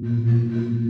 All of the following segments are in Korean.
Mm-hmm.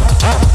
top, top.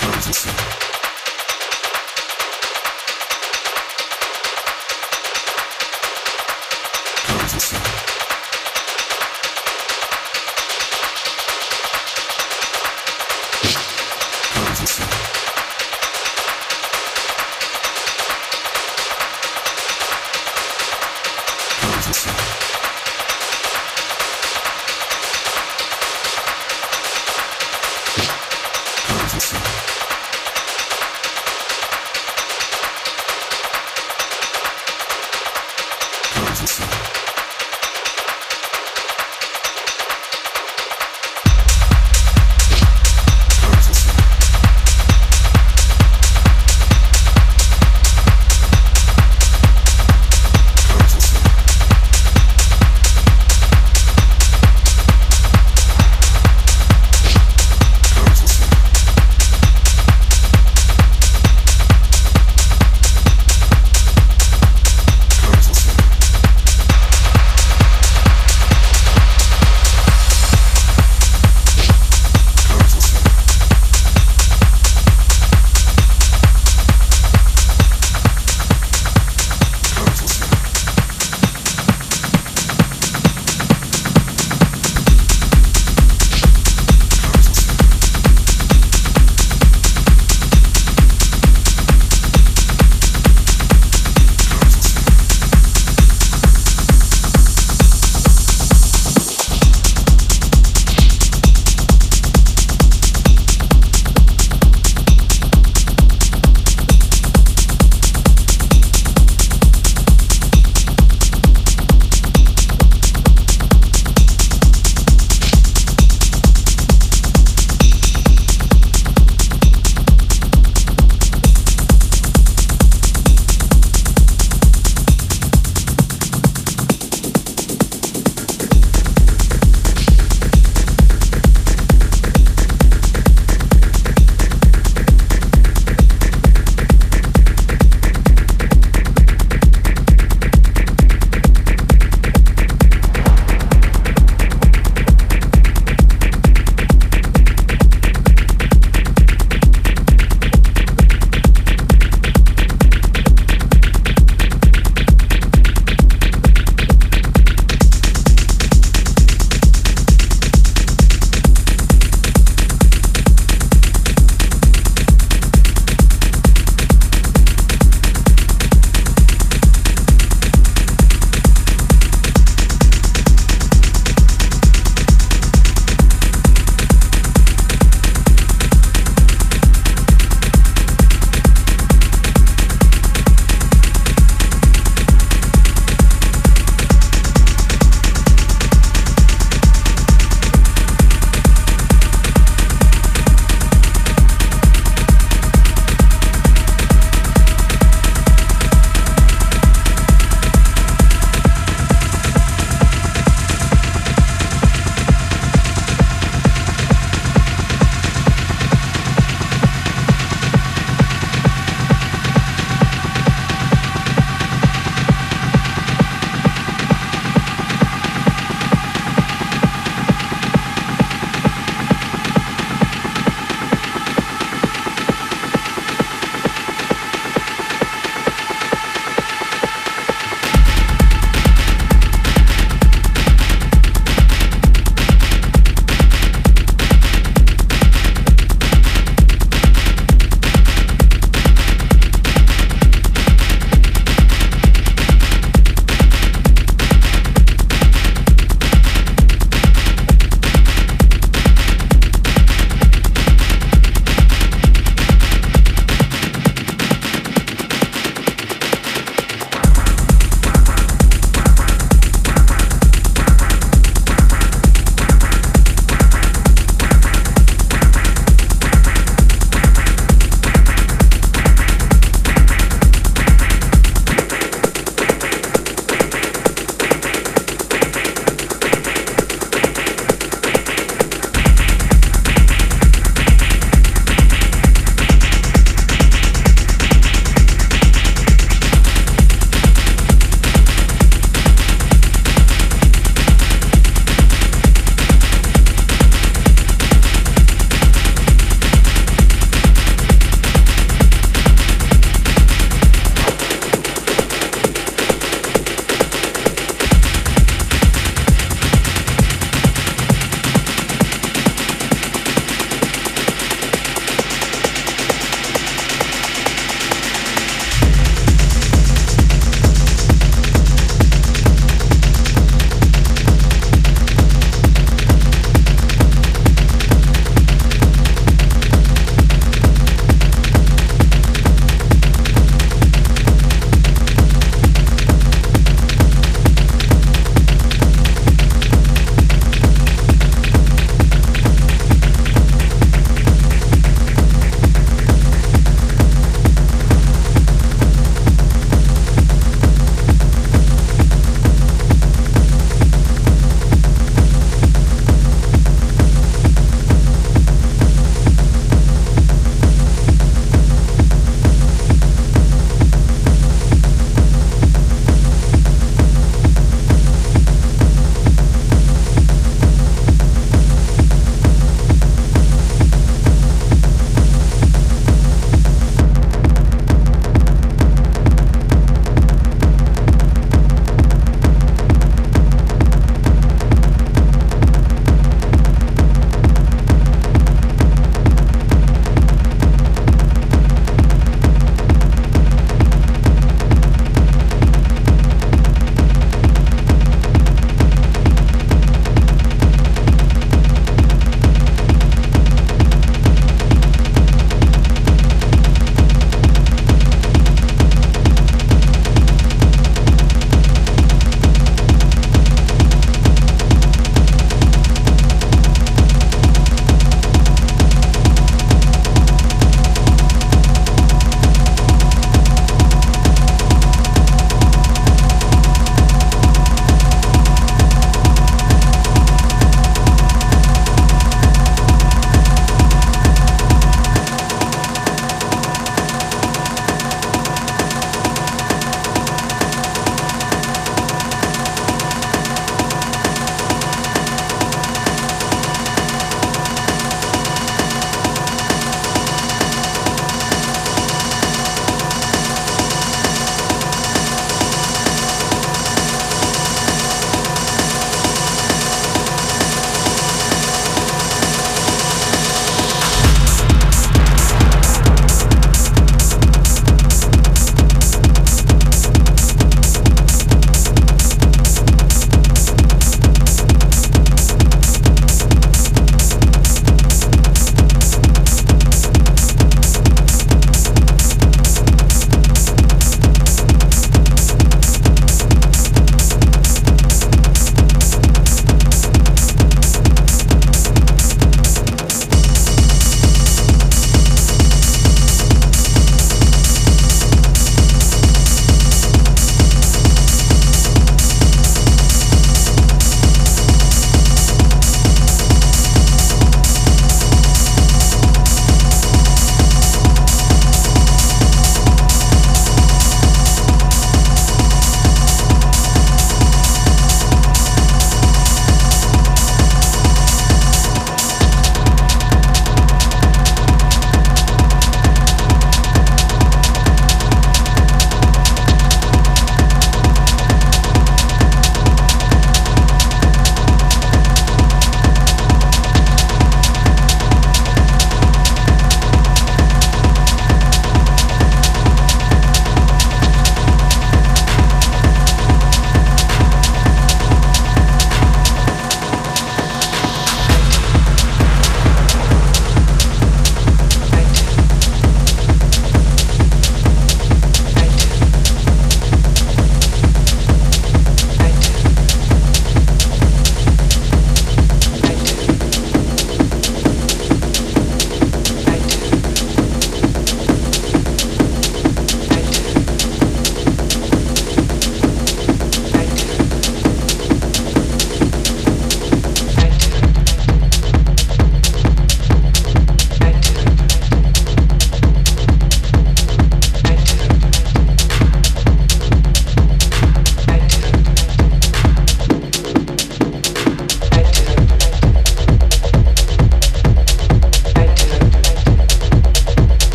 Fantasy.